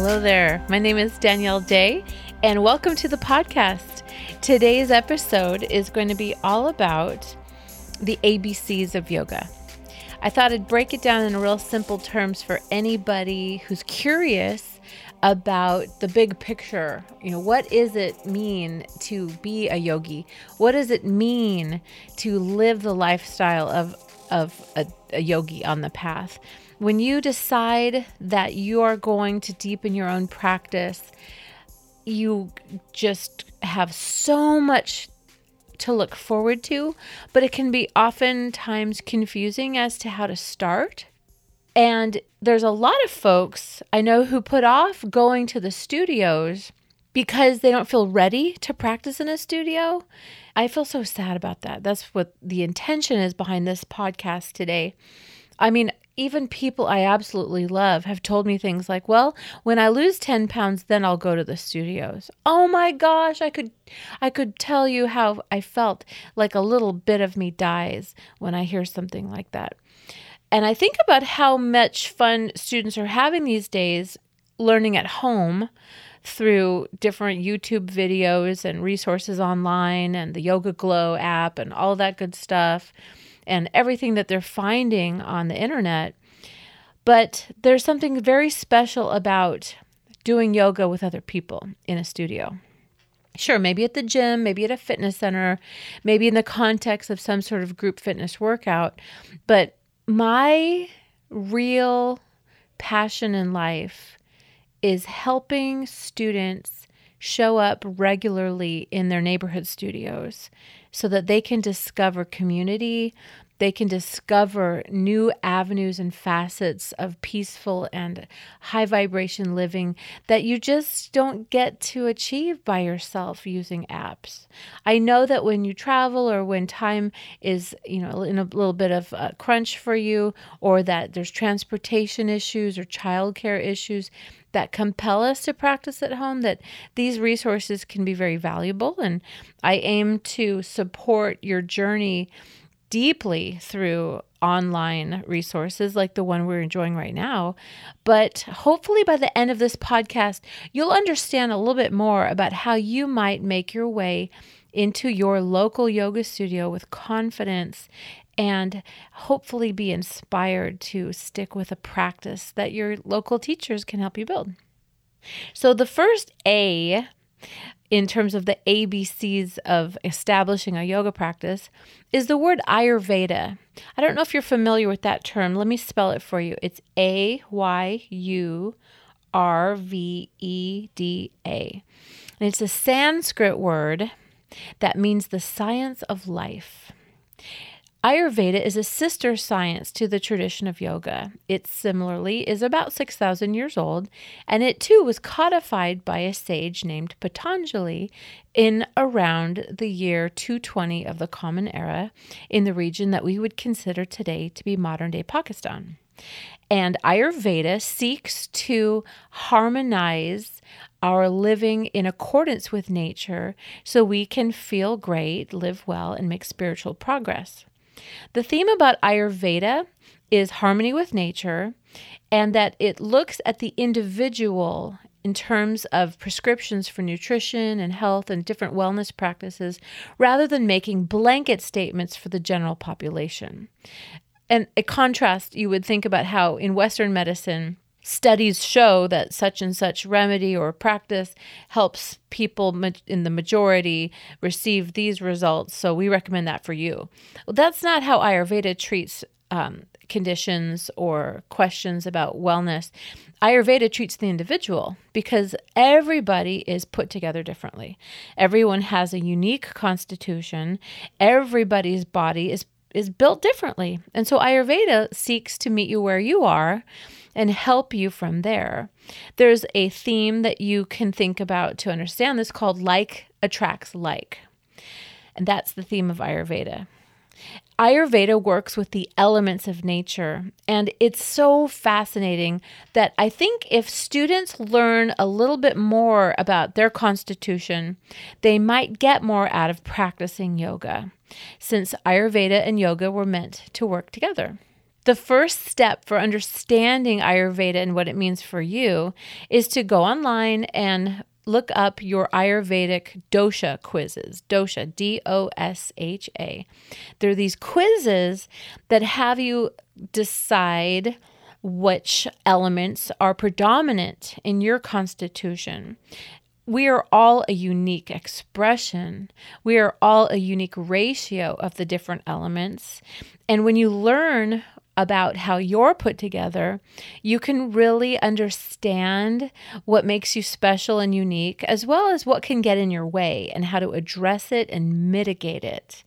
Hello there. My name is Danielle Day, and welcome to the podcast. Today's episode is going to be all about the ABCs of yoga. I thought I'd break it down in real simple terms for anybody who's curious about the big picture. You know, what does it mean to be a yogi? What does it mean to live the lifestyle of of a, a yogi on the path? When you decide that you are going to deepen your own practice, you just have so much to look forward to, but it can be oftentimes confusing as to how to start. And there's a lot of folks I know who put off going to the studios because they don't feel ready to practice in a studio. I feel so sad about that. That's what the intention is behind this podcast today. I mean, even people I absolutely love have told me things like, "Well, when I lose 10 pounds, then I'll go to the studios." Oh my gosh, I could I could tell you how I felt like a little bit of me dies when I hear something like that. And I think about how much fun students are having these days learning at home through different YouTube videos and resources online and the YogaGlo app and all that good stuff and everything that they're finding on the internet. But there's something very special about doing yoga with other people in a studio. Sure, maybe at the gym, maybe at a fitness center, maybe in the context of some sort of group fitness workout. But my real passion in life is helping students show up regularly in their neighborhood studios so that they can discover community, they can discover new avenues and facets of peaceful and high vibration living that you just don't get to achieve by yourself using apps. I know that when you travel or when time is, you know, in a little bit of a crunch for you or that there's transportation issues or childcare issues, that compel us to practice at home, that these resources can be very valuable. And I aim to support your journey deeply through online resources like the one we're enjoying right now. But hopefully, by the end of this podcast, you'll understand a little bit more about how you might make your way into your local yoga studio with confidence and hopefully be inspired to stick with a practice that your local teachers can help you build. So, the first A in terms of the ABCs of establishing a yoga practice is the word Ayurveda. I don't know if you're familiar with that term. Let me spell it for you. It's A Y U R V E D A. And it's a Sanskrit word that means the science of life. Ayurveda is a sister science to the tradition of yoga. It similarly is about 6,000 years old, and it too was codified by a sage named Patanjali in around the year 220 of the Common Era in the region that we would consider today to be modern day Pakistan. And Ayurveda seeks to harmonize our living in accordance with nature so we can feel great, live well, and make spiritual progress. The theme about Ayurveda is harmony with nature and that it looks at the individual in terms of prescriptions for nutrition and health and different wellness practices rather than making blanket statements for the general population. And a contrast, you would think about how in Western medicine, studies show that such and such remedy or practice helps people in the majority receive these results. So we recommend that for you. Well, that's not how Ayurveda treats um, conditions or questions about wellness. Ayurveda treats the individual because everybody is put together differently. Everyone has a unique constitution. Everybody's body is is built differently. And so Ayurveda seeks to meet you where you are and help you from there. There's a theme that you can think about to understand this called like attracts like. And that's the theme of Ayurveda. Ayurveda works with the elements of nature, and it's so fascinating that I think if students learn a little bit more about their constitution, they might get more out of practicing yoga, since Ayurveda and yoga were meant to work together. The first step for understanding Ayurveda and what it means for you is to go online and look up your Ayurvedic dosha quizzes. Dosha, D O S H A. They're these quizzes that have you decide which elements are predominant in your constitution. We are all a unique expression. We are all a unique ratio of the different elements. And when you learn about how you're put together, you can really understand what makes you special and unique, as well as what can get in your way and how to address it and mitigate it.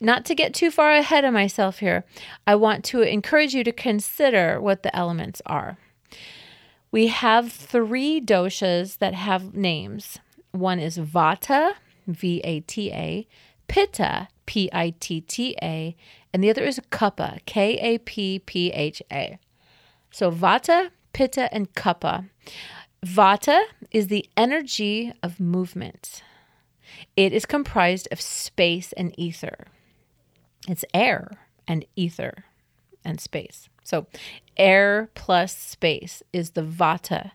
Not to get too far ahead of myself here, I want to encourage you to consider what the elements are. We have three doshas that have names. One is Vata, V A T A, Pitta, P I T T A, and the other is Kapha, K A P P H A. So Vata, Pitta, and Kapha. Vata is the energy of movement. It is comprised of space and ether. It's air and ether and space. So, air plus space is the Vata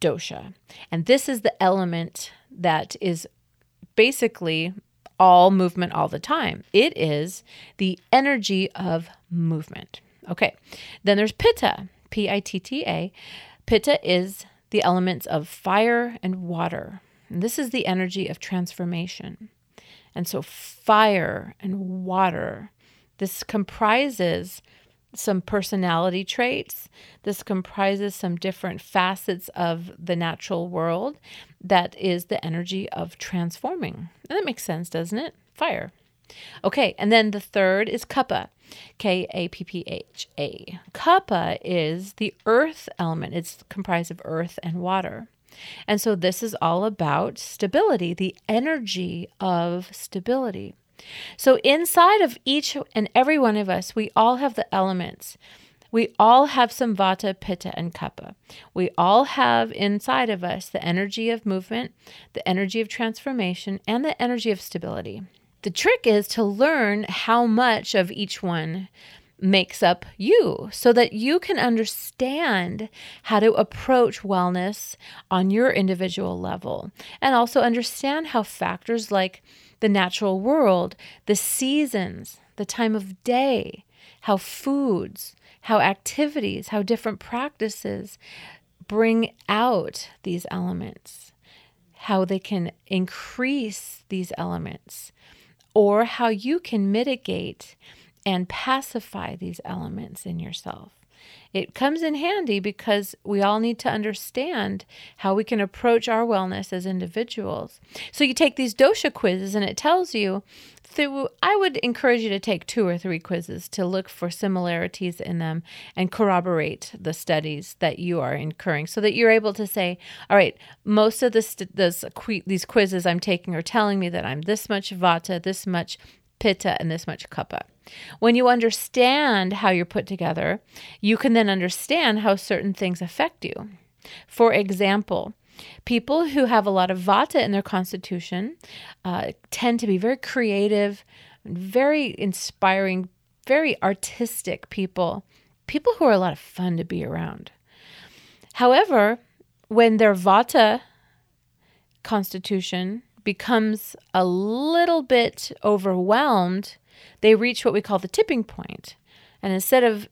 dosha. And this is the element that is basically all movement all the time. It is the energy of movement. Okay. Then there's Pitta, P I T T A. Pitta is the elements of fire and water. And this is the energy of transformation. And so, fire and water, this comprises some personality traits. This comprises some different facets of the natural world that is the energy of transforming. And that makes sense, doesn't it? Fire. Okay, and then the third is Kapha, K A P P H A. Kapha is the earth element, it's comprised of earth and water. And so this is all about stability, the energy of stability. So, inside of each and every one of us, we all have the elements. We all have some vata, pitta, and kapha. We all have inside of us the energy of movement, the energy of transformation, and the energy of stability. The trick is to learn how much of each one makes up you so that you can understand how to approach wellness on your individual level and also understand how factors like the natural world, the seasons, the time of day, how foods, how activities, how different practices bring out these elements, how they can increase these elements, or how you can mitigate and pacify these elements in yourself. It comes in handy because we all need to understand how we can approach our wellness as individuals. So you take these dosha quizzes and it tells you through I would encourage you to take two or three quizzes to look for similarities in them and corroborate the studies that you are incurring so that you're able to say, all right, most of this, this these quizzes I'm taking are telling me that I'm this much vata, this much pitta, and this much kapha. When you understand how you're put together, you can then understand how certain things affect you. For example, people who have a lot of vata in their constitution uh, tend to be very creative, very inspiring, very artistic people, people who are a lot of fun to be around. However, when their vata constitution becomes a little bit overwhelmed, they reach what we call the tipping point. And instead of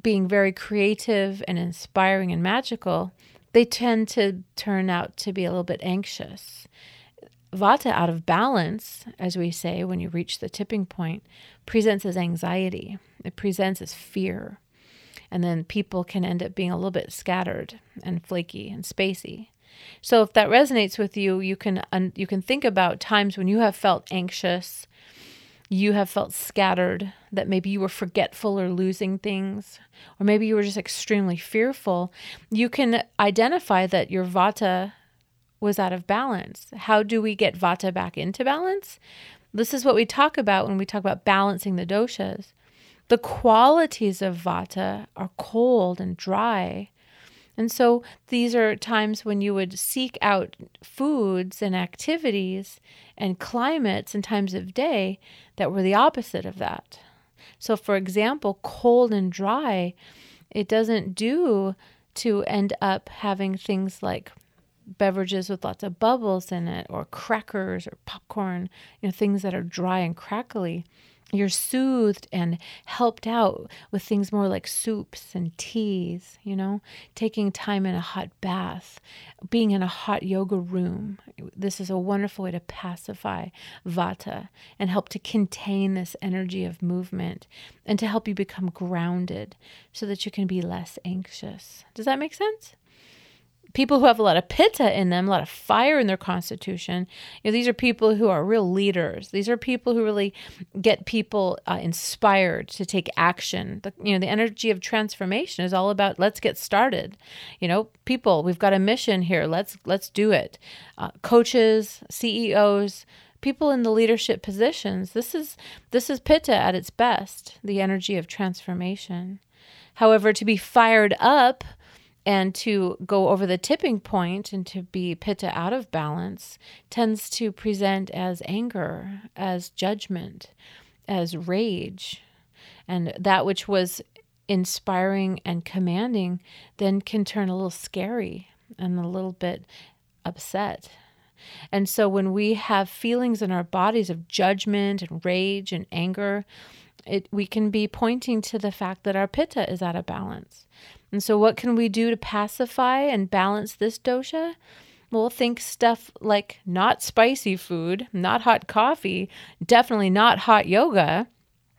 being very creative and inspiring and magical, they tend to turn out to be a little bit anxious. Vata out of balance, as we say when you reach the tipping point, presents as anxiety. It presents as fear. And then people can end up being a little bit scattered and flaky and spacey. So if that resonates with you, you can you can think about times when you have felt anxious, you have felt scattered, that maybe you were forgetful or losing things, or maybe you were just extremely fearful. You can identify that your vata was out of balance. How do we get vata back into balance? This is what we talk about when we talk about balancing the doshas. The qualities of vata are cold and dry. And so these are times when you would seek out foods and activities and climates and times of day that were the opposite of that. So, for example, cold and dry, it doesn't do to end up having things like beverages with lots of bubbles in it or crackers or popcorn, you know, things that are dry and crackly you're soothed and helped out with things more like soups and teas, you know, taking time in a hot bath, being in a hot yoga room. This is a wonderful way to pacify vata and help to contain this energy of movement and to help you become grounded so that you can be less anxious. Does that make sense? People who have a lot of pitta in them, a lot of fire in their constitution. You know, these are people who are real leaders. These are people who really get people uh, inspired to take action. The, you know, the energy of transformation is all about let's get started. You know, people, we've got a mission here. Let's let's do it. Uh, coaches, CEOs, people in the leadership positions. This is this is pitta at its best. The energy of transformation. However, to be fired up and to go over the tipping point and to be pitta out of balance tends to present as anger, as judgment, as rage. And that which was inspiring and commanding then can turn a little scary and a little bit upset. And so when we have feelings in our bodies of judgment and rage and anger, it, we can be pointing to the fact that our pitta is out of balance. And so, what can we do to pacify and balance this dosha? Well, think stuff like not spicy food, not hot coffee, definitely not hot yoga,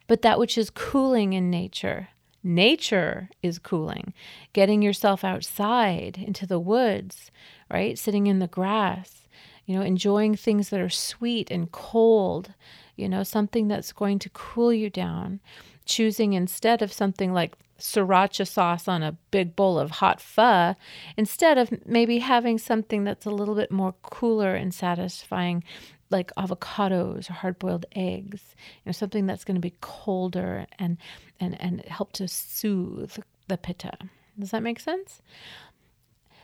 but that which is cooling in nature. Nature is cooling. Getting yourself outside into the woods, right? Sitting in the grass, you know, enjoying things that are sweet and cold, you know, something that's going to cool you down. Choosing instead of something like sriracha sauce on a big bowl of hot pho instead of maybe having something that's a little bit more cooler and satisfying like avocados or hard-boiled eggs you know something that's going to be colder and and and help to soothe the pitta does that make sense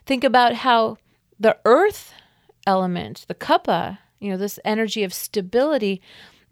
think about how the earth element the kapha you know this energy of stability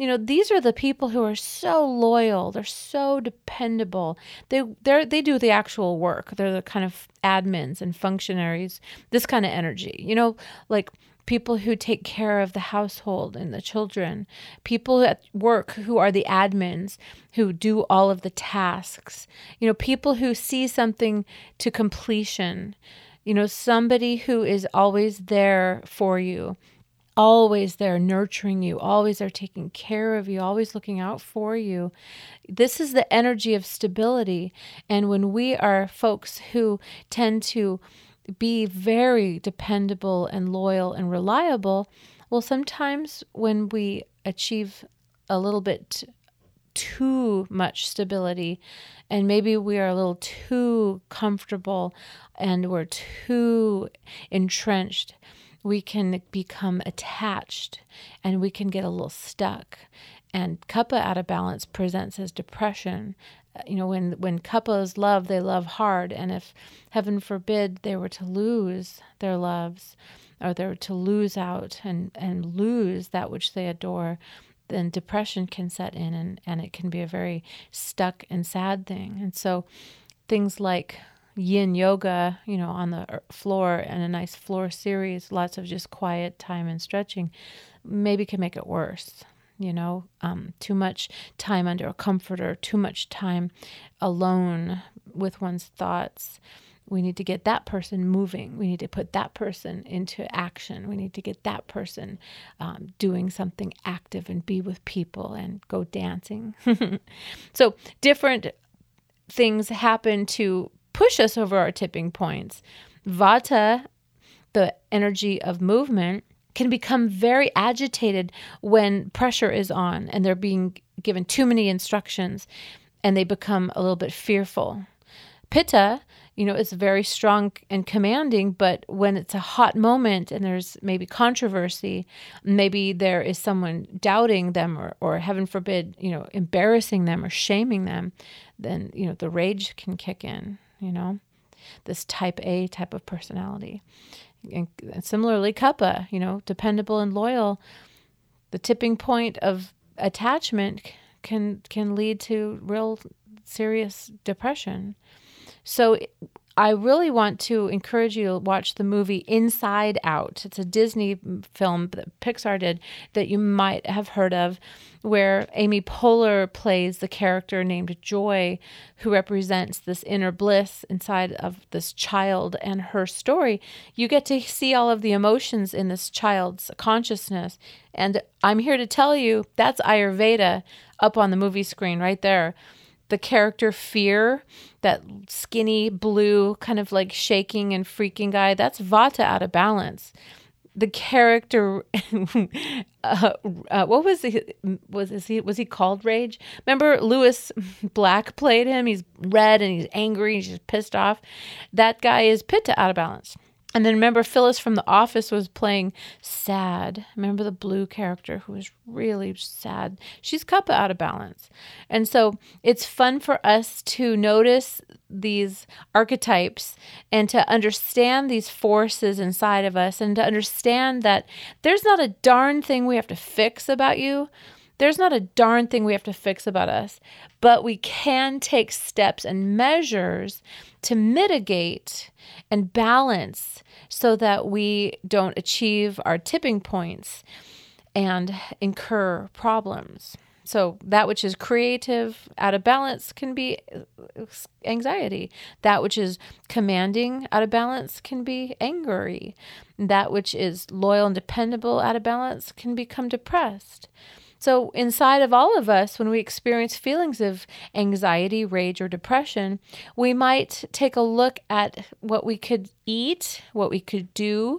you know these are the people who are so loyal they're so dependable. They they they do the actual work. They're the kind of admins and functionaries this kind of energy you know like people who take care of the household and the children people at work who are the admins who do all of the tasks you know people who see something to completion you know somebody who is always there for you always there nurturing you, always there taking care of you, always looking out for you. This is the energy of stability. And when we are folks who tend to be very dependable and loyal and reliable, well, sometimes when we achieve a little bit too much stability and maybe we are a little too comfortable and we're too entrenched we can become attached and we can get a little stuck. And kapha out of balance presents as depression. Uh, you know, when when kaphas love, they love hard, and if heaven forbid they were to lose their loves, or they were to lose out and and lose that which they adore, then depression can set in, and and it can be a very stuck and sad thing. And so, things like yin yoga, you know, on the floor and a nice floor series, lots of just quiet time and stretching, maybe can make it worse. You know, um, too much time under a comforter, too much time alone with one's thoughts. We need to get that person moving. We need to put that person into action. We need to get that person um, doing something active and be with people and go dancing. so, different things happen to push us over our tipping points. Vata, the energy of movement, can become very agitated when pressure is on and they're being given too many instructions and they become a little bit fearful. Pitta, you know, is very strong and commanding, but when it's a hot moment and there's maybe controversy, maybe there is someone doubting them or, or heaven forbid, you know, embarrassing them or shaming them, then, you know, the rage can kick in you know, this type A type of personality. And similarly, Kapha, you know, dependable and loyal. The tipping point of attachment can can lead to real serious depression. So I really want to encourage you to watch the movie Inside Out. It's a Disney film that Pixar did that you might have heard of, where Amy Poehler plays the character named Joy, who represents this inner bliss inside of this child and her story. You get to see all of the emotions in this child's consciousness. And I'm here to tell you that's Ayurveda up on the movie screen right there the character Fear, that skinny blue, kind of like shaking and freaking guy, that's Vata out of balance. The character, uh, uh, what was he? Was he? Was he called Rage? Remember, Lewis Black played him. He's red and he's angry. He's just pissed off. That guy is Pitta out of balance. And then remember, Phyllis from The Office was playing sad. Remember the blue character who was really sad? She's Kapha out of balance. And so it's fun for us to notice these archetypes and to understand these forces inside of us and to understand that there's not a darn thing we have to fix about you. There's not a darn thing we have to fix about us, but we can take steps and measures to mitigate and balance so that we don't achieve our tipping points and incur problems. So, that which is creative out of balance can be uh, anxiety. That which is commanding out of balance can be angry. That which is loyal and dependable out of balance can become depressed. So, inside of all of us, when we experience feelings of anxiety, rage, or depression, we might take a look at what we could eat, what we could do,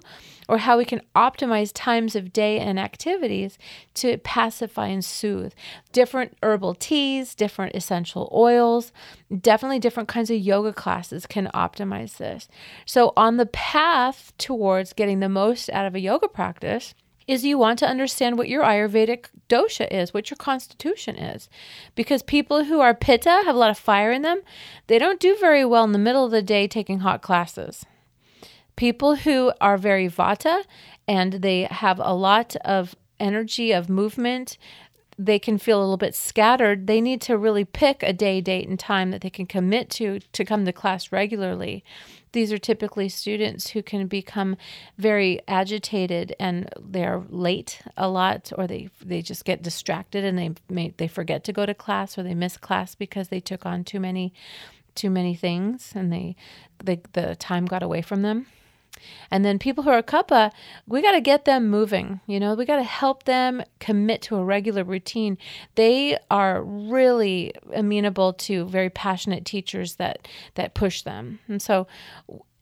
or how we can optimize times of day and activities to pacify and soothe. Different herbal teas, different essential oils, definitely different kinds of yoga classes can optimize this. So, on the path towards getting the most out of a yoga practice, is you want to understand what your Ayurvedic dosha is, what your constitution is. Because people who are pitta have a lot of fire in them, they don't do very well in the middle of the day taking hot classes. People who are very vata and they have a lot of energy of movement, they can feel a little bit scattered. They need to really pick a day, date, and time that they can commit to to come to class regularly these are typically students who can become very agitated and they're late a lot or they they just get distracted and they may they forget to go to class or they miss class because they took on too many too many things and they, they the time got away from them and then people who are kapha, we got to get them moving. You know, we got to help them commit to a regular routine. They are really amenable to very passionate teachers that that push them. And so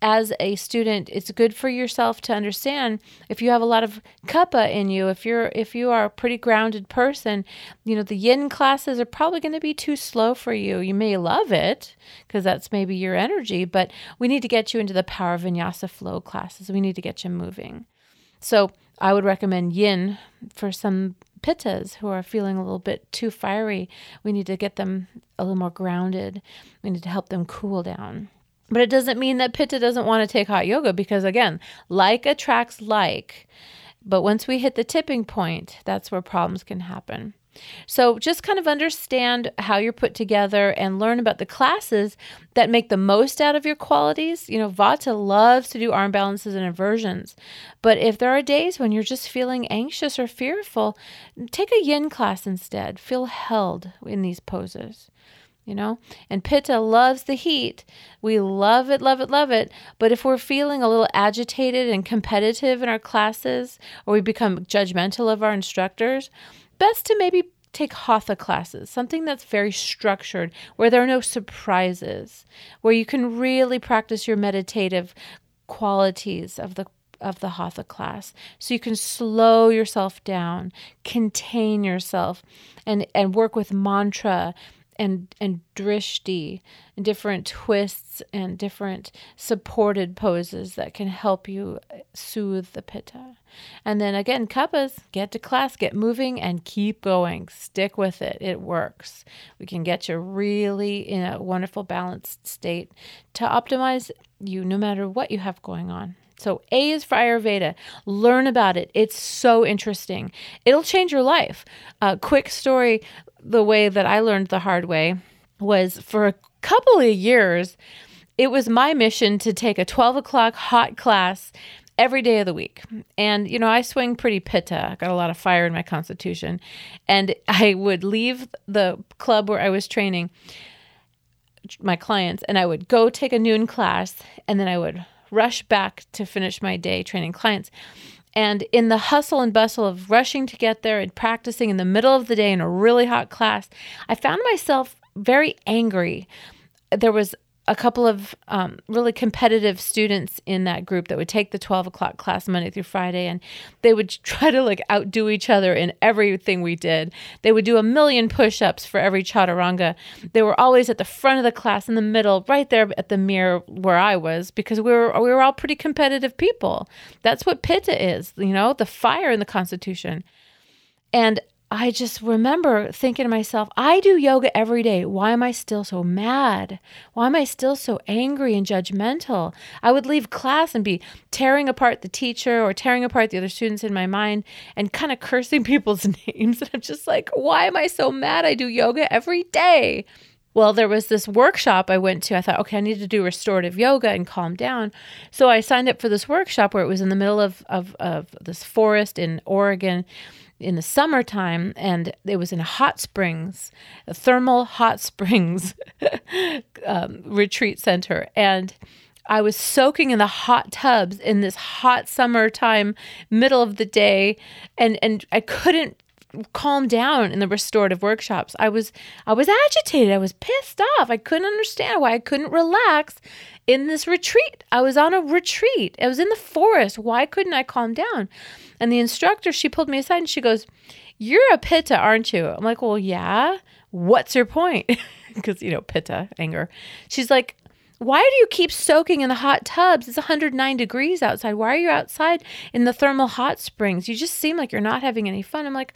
as a student, it's good for yourself to understand if you have a lot of kapha in you, if you're if you are a pretty grounded person, you know, the yin classes are probably going to be too slow for you. You may love it because that's maybe your energy, but we need to get you into the power vinyasa flow classes. We need to get you moving. So, I would recommend yin for some pittas who are feeling a little bit too fiery. We need to get them a little more grounded. We need to help them cool down. But it doesn't mean that Pitta doesn't want to take hot yoga because, again, like attracts like. But once we hit the tipping point, that's where problems can happen. So just kind of understand how you're put together and learn about the classes that make the most out of your qualities. You know, Vata loves to do arm balances and inversions. But if there are days when you're just feeling anxious or fearful, take a yin class instead. Feel held in these poses you know? And Pitta loves the heat. We love it, love it, love it. But if we're feeling a little agitated and competitive in our classes, or we become judgmental of our instructors, best to maybe take hatha classes, something that's very structured, where there are no surprises, where you can really practice your meditative qualities of the of the hatha class so you can slow yourself down contain yourself and and work with mantra and and drishti and different twists and different supported poses that can help you uh, soothe the pitta. And then again, kaphas, get to class, get moving and keep going. Stick with it. It works. We can get you really in a wonderful balanced state to optimize you no matter what you have going on. So, A is for Ayurveda. Learn about it. It's so interesting. It'll change your life. A quick story the way that I learned the hard way was for a couple of years, it was my mission to take a 12 o'clock hot class every day of the week. And, you know, I swing pretty pitta. I got a lot of fire in my constitution. And I would leave the club where I was training my clients and I would go take a noon class and then I would rush back to finish my day training clients. And in the hustle and bustle of rushing to get there and practicing in the middle of the day in a really hot class, I found myself very angry. There was a couple of um, really competitive students in that group that would take the 12 o'clock class Monday through Friday, and they would try to like outdo each other in everything we did. They would do a million push ups for every chaturanga. They were always at the front of the class, in the middle, right there at the mirror where I was, because we were we were all pretty competitive people. That's what Pitta is, you know, the fire in the Constitution. And I just remember thinking to myself, I do yoga every day. Why am I still so mad? Why am I still so angry and judgmental? I would leave class and be tearing apart the teacher or tearing apart the other students in my mind and kind of cursing people's names. And I'm just like, why am I so mad? I do yoga every day. Well, there was this workshop I went to. I thought, okay, I need to do restorative yoga and calm down. So I signed up for this workshop where it was in the middle of, of, of this forest in Oregon in the summertime and it was in hot springs a thermal hot springs um, retreat center. And i was soaking in the hot tubs in this hot summertime middle of the day and and i couldn't calm down in the restorative workshops. I was i was agitated. I was pissed off. I couldn't understand why i couldn't relax in this retreat. I was on a retreat. I was in the forest. Why couldn't i calm down and the instructor, she pulled me aside and she goes, You're a pitta, aren't you? I'm like, Well, yeah. What's your point? Because, you know, pitta, anger. She's like, why do you keep soaking in the hot tubs? It's 109 degrees outside. Why are you outside in the thermal hot springs? You just seem like you're not having any fun. I'm like,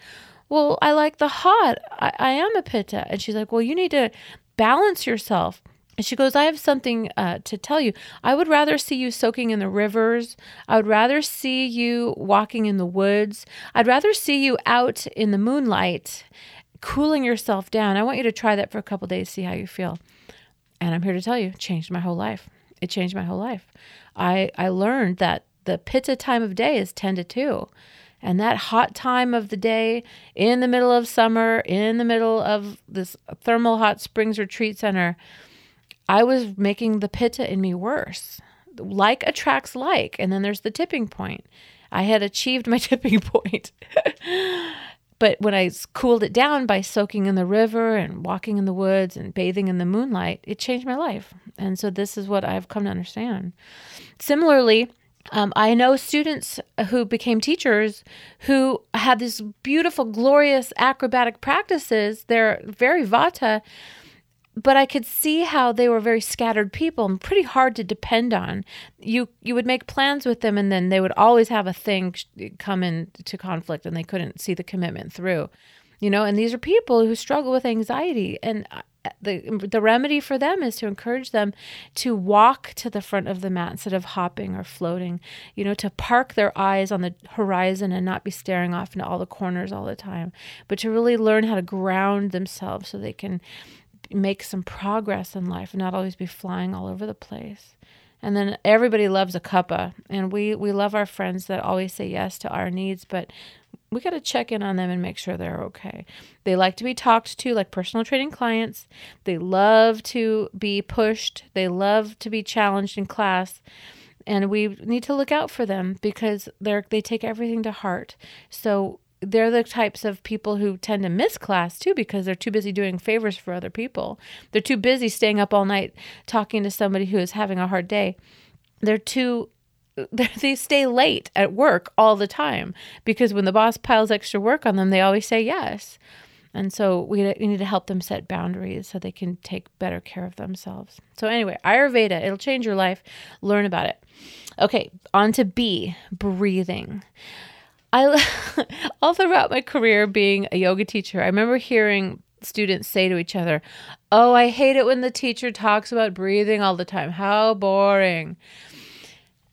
well, I like the hot. I, I am a pitta. And she's like, well, you need to balance yourself. And she goes, I have something uh, to tell you. I would rather see you soaking in the rivers. I would rather see you walking in the woods. I'd rather see you out in the moonlight, cooling yourself down. I want you to try that for a couple days, see how you feel. And I'm here to tell you, changed my whole life. It changed my whole life. I, I learned that the pitta time of day is 10 to 2. And that hot time of the day in the middle of summer, in the middle of this thermal hot springs retreat center, I was making the pitta in me worse. Like attracts like, and then there's the tipping point. I had achieved my tipping point. but when I cooled it down by soaking in the river and walking in the woods and bathing in the moonlight, it changed my life. And so this is what I've come to understand. Similarly, um, I know students who became teachers who had these beautiful, glorious acrobatic practices. They're very vata, but I could see how they were very scattered people and pretty hard to depend on. You you would make plans with them, and then they would always have a thing come into conflict, and they couldn't see the commitment through. You know, and these are people who struggle with anxiety, and uh, the the remedy for them is to encourage them to walk to the front of the mat instead of hopping or floating. You know, to park their eyes on the horizon and not be staring off into all the corners all the time, but to really learn how to ground themselves so they can make some progress in life and not always be flying all over the place. And then everybody loves a kapha, and we we love our friends that always say yes to our needs, but we got to check in on them and make sure they're okay. They like to be talked to like personal training clients. They love to be pushed. They love to be challenged in class. And we need to look out for them because they're they take everything to heart. So they're the types of people who tend to miss class too because they're too busy doing favors for other people. They're too busy staying up all night talking to somebody who is having a hard day. They're too they stay late at work all the time because when the boss piles extra work on them, they always say yes. And so we need to help them set boundaries so they can take better care of themselves. So, anyway, Ayurveda, it'll change your life. Learn about it. Okay, on to B, breathing. I all throughout my career being a yoga teacher, I remember hearing students say to each other, "Oh, I hate it when the teacher talks about breathing all the time. How boring."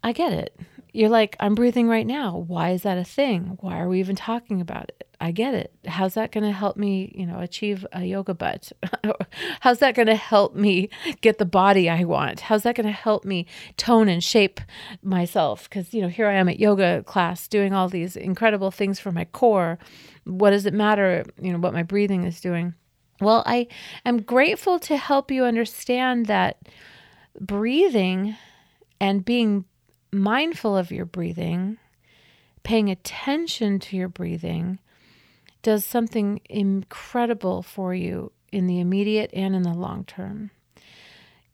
I get it. You're like, I'm breathing right now. Why is that a thing? Why are we even talking about it? I get it. How's that going to help me, you know, achieve a yoga butt? How's that going to help me get the body I want? How's that going to help me tone and shape myself? Because, you know, here I am at yoga class doing all these incredible things for my core. What does it matter, you know, what my breathing is doing? Well, I am grateful to help you understand that breathing and being mindful of your breathing, paying attention to your breathing, does something incredible for you in the immediate and in the long term.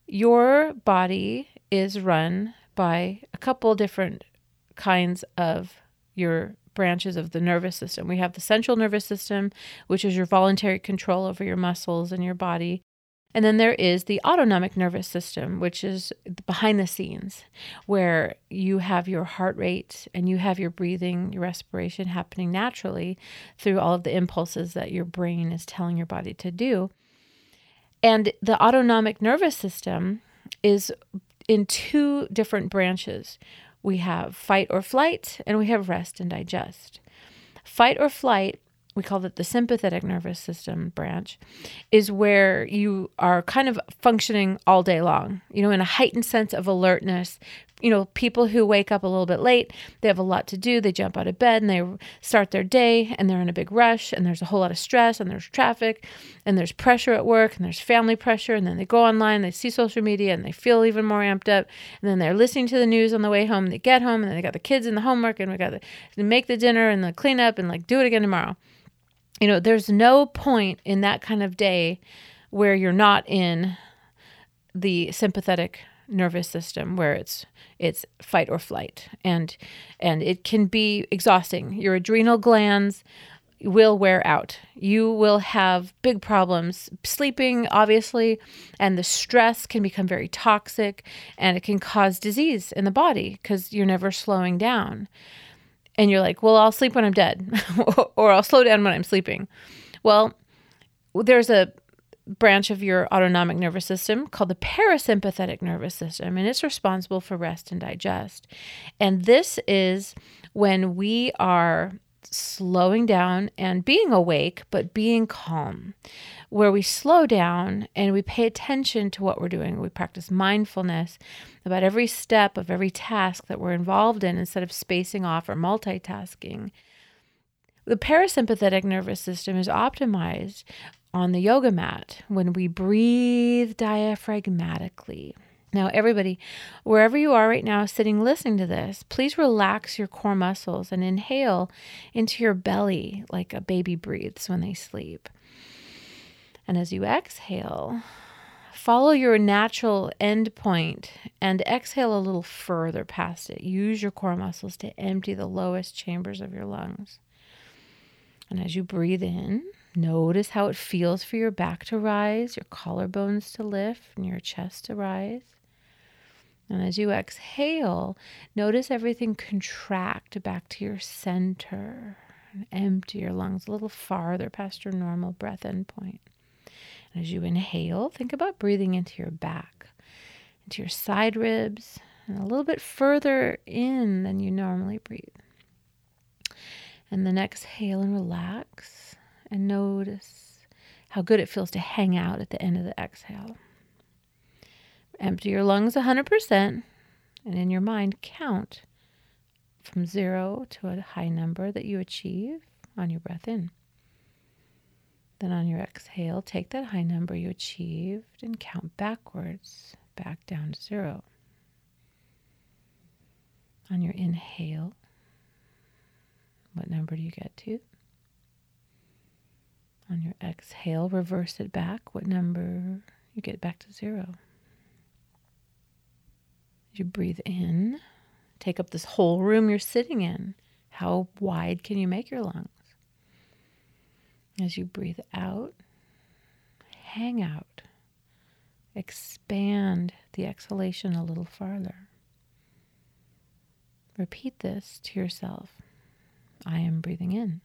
Your body is run by a couple different kinds of your branches of the nervous system. We have the central nervous system, which is your voluntary control over your muscles and your body. And then there is the autonomic nervous system, which is behind the scenes, where you have your heart rate and you have your breathing, your respiration happening naturally through all of the impulses that your brain is telling your body to do. And the autonomic nervous system is in two different branches. We have fight or flight, and we have rest and digest. Fight or flight we call it the sympathetic nervous system branch, is where you are kind of functioning all day long, you know, in a heightened sense of alertness. You know, people who wake up a little bit late, they have a lot to do. They jump out of bed and they start their day and they're in a big rush and there's a whole lot of stress and there's traffic and there's pressure at work and there's family pressure. And then they go online, they see social media and they feel even more amped up. And then they're listening to the news on the way home. They get home and they got the kids and the homework and we got to make the dinner and the cleanup and like do it again tomorrow you know, there's no point in that kind of day where you're not in the sympathetic nervous system where it's it's fight or flight. And and it can be exhausting. Your adrenal glands will wear out. You will have big problems sleeping obviously and the stress can become very toxic and it can cause disease in the body because you're never slowing down and you're like, well, I'll sleep when I'm dead, or I'll slow down when I'm sleeping. Well, there's a branch of your autonomic nervous system called the parasympathetic nervous system, and it's responsible for rest and digest. And this is when we are slowing down and being awake, but being calm where we slow down and we pay attention to what we're doing. We practice mindfulness about every step of every task that we're involved in instead of spacing off or multitasking. The parasympathetic nervous system is optimized on the yoga mat when we breathe diaphragmatically. Now, everybody, wherever you are right now sitting listening to this, please relax your core muscles and inhale into your belly like a baby breathes when they sleep. And as you exhale, follow your natural end point and exhale a little further past it. Use your core muscles to empty the lowest chambers of your lungs. And as you breathe in, notice how it feels for your back to rise, your collarbones to lift, and your chest to rise. And as you exhale, notice everything contract back to your center and empty your lungs a little farther past your normal breath end point. As you inhale, think about breathing into your back, into your side ribs, and a little bit further in than you normally breathe. And then exhale and relax and notice how good it feels to hang out at the end of the exhale. Empty your lungs 100% and in your mind count from zero to a high number that you achieve on your breath in. Then on your exhale, take that high number you achieved and count backwards, back down to zero. On your inhale, what number do you get to? On your exhale, reverse it back. What number you get back to zero? You breathe in, take up this whole room you're sitting in. How wide can you make your lungs? As you breathe out, hang out, expand the exhalation a little farther. Repeat this to yourself I am breathing in.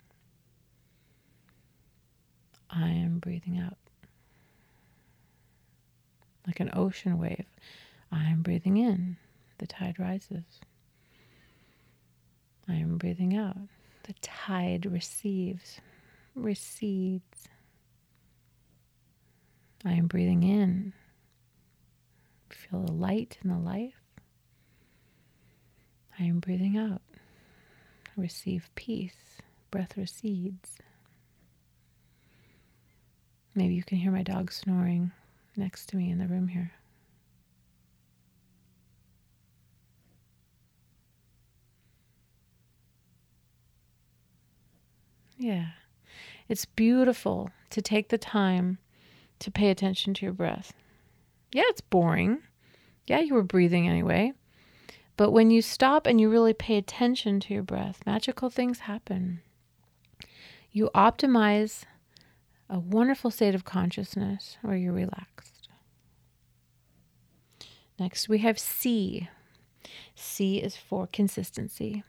I am breathing out. Like an ocean wave, I am breathing in. The tide rises. I am breathing out. The tide receives, recedes. I am breathing in. Feel the light and the life. I am breathing out. Receive peace. Breath recedes. Maybe you can hear my dog snoring next to me in the room here. Yeah. It's beautiful to take the time to pay attention to your breath. Yeah, it's boring. Yeah, you were breathing anyway. But when you stop and you really pay attention to your breath, magical things happen. You optimize a wonderful state of consciousness where you're relaxed. Next, we have C. C is for consistency.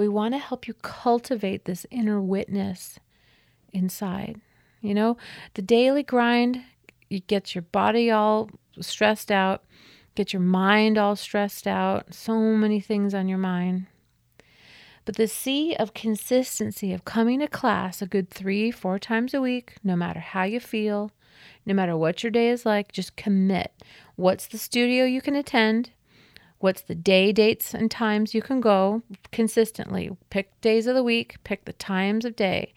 We want to help you cultivate this inner witness inside. You know, the daily grind, you get your body all stressed out, get your mind all stressed out, so many things on your mind. But the C of consistency of coming to class a good three, four times a week, no matter how you feel, no matter what your day is like, just commit. What's the studio you can attend? What's the day, dates, and times you can go consistently? Pick days of the week, pick the times of day.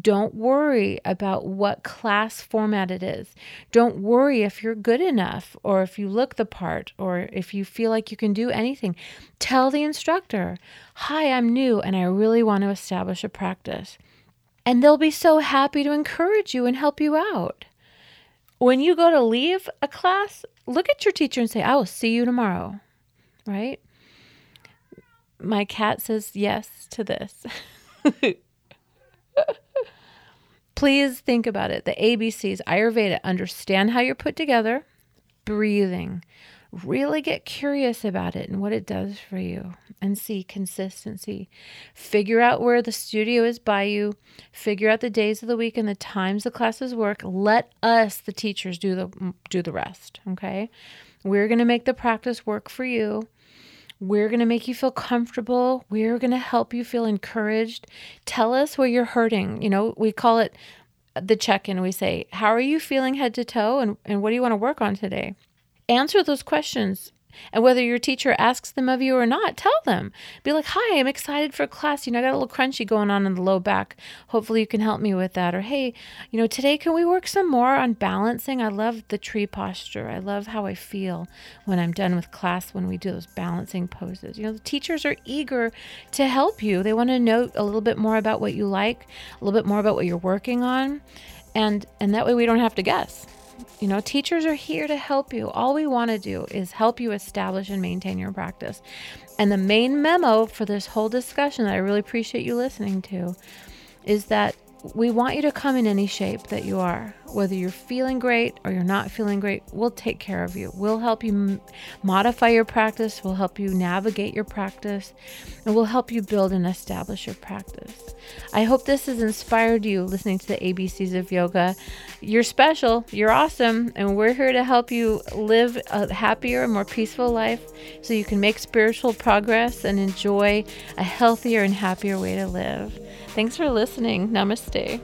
Don't worry about what class format it is. Don't worry if you're good enough or if you look the part or if you feel like you can do anything. Tell the instructor, Hi, I'm new and I really want to establish a practice. And they'll be so happy to encourage you and help you out. When you go to leave a class, look at your teacher and say, I will see you tomorrow right? My cat says yes to this. Please think about it. The ABCs, Ayurveda, understand how you're put together, breathing. Really get curious about it and what it does for you and C consistency. Figure out where the studio is by you. Figure out the days of the week and the times the classes work. Let us, the teachers, do the do the rest. Okay. We're going to make the practice work for you. We're going to make you feel comfortable. We're going to help you feel encouraged. Tell us where you're hurting. You know, we call it the check in. We say, How are you feeling head to toe? And, and what do you want to work on today? Answer those questions. And whether your teacher asks them of you or not, tell them. Be like, hi, I'm excited for class. You know, I got a little crunchy going on in the low back. Hopefully, you can help me with that. Or, hey, you know, today can we work some more on balancing? I love the tree posture. I love how I feel when I'm done with class when we do those balancing poses. You know, the teachers are eager to help you. They want to know a little bit more about what you like, a little bit more about what you're working on. And, and that way we don't have to guess. You know, teachers are here to help you. All we want to do is help you establish and maintain your practice. And the main memo for this whole discussion that I really appreciate you listening to is that we want you to come in any shape that you are. Whether you're feeling great or you're not feeling great, we'll take care of you. We'll help you modify your practice, we'll help you navigate your practice, and we'll help you build and establish your practice. I hope this has inspired you listening to the ABCs of yoga. You're special, you're awesome, and we're here to help you live a happier, more peaceful life so you can make spiritual progress and enjoy a healthier and happier way to live. Thanks for listening. Namaste.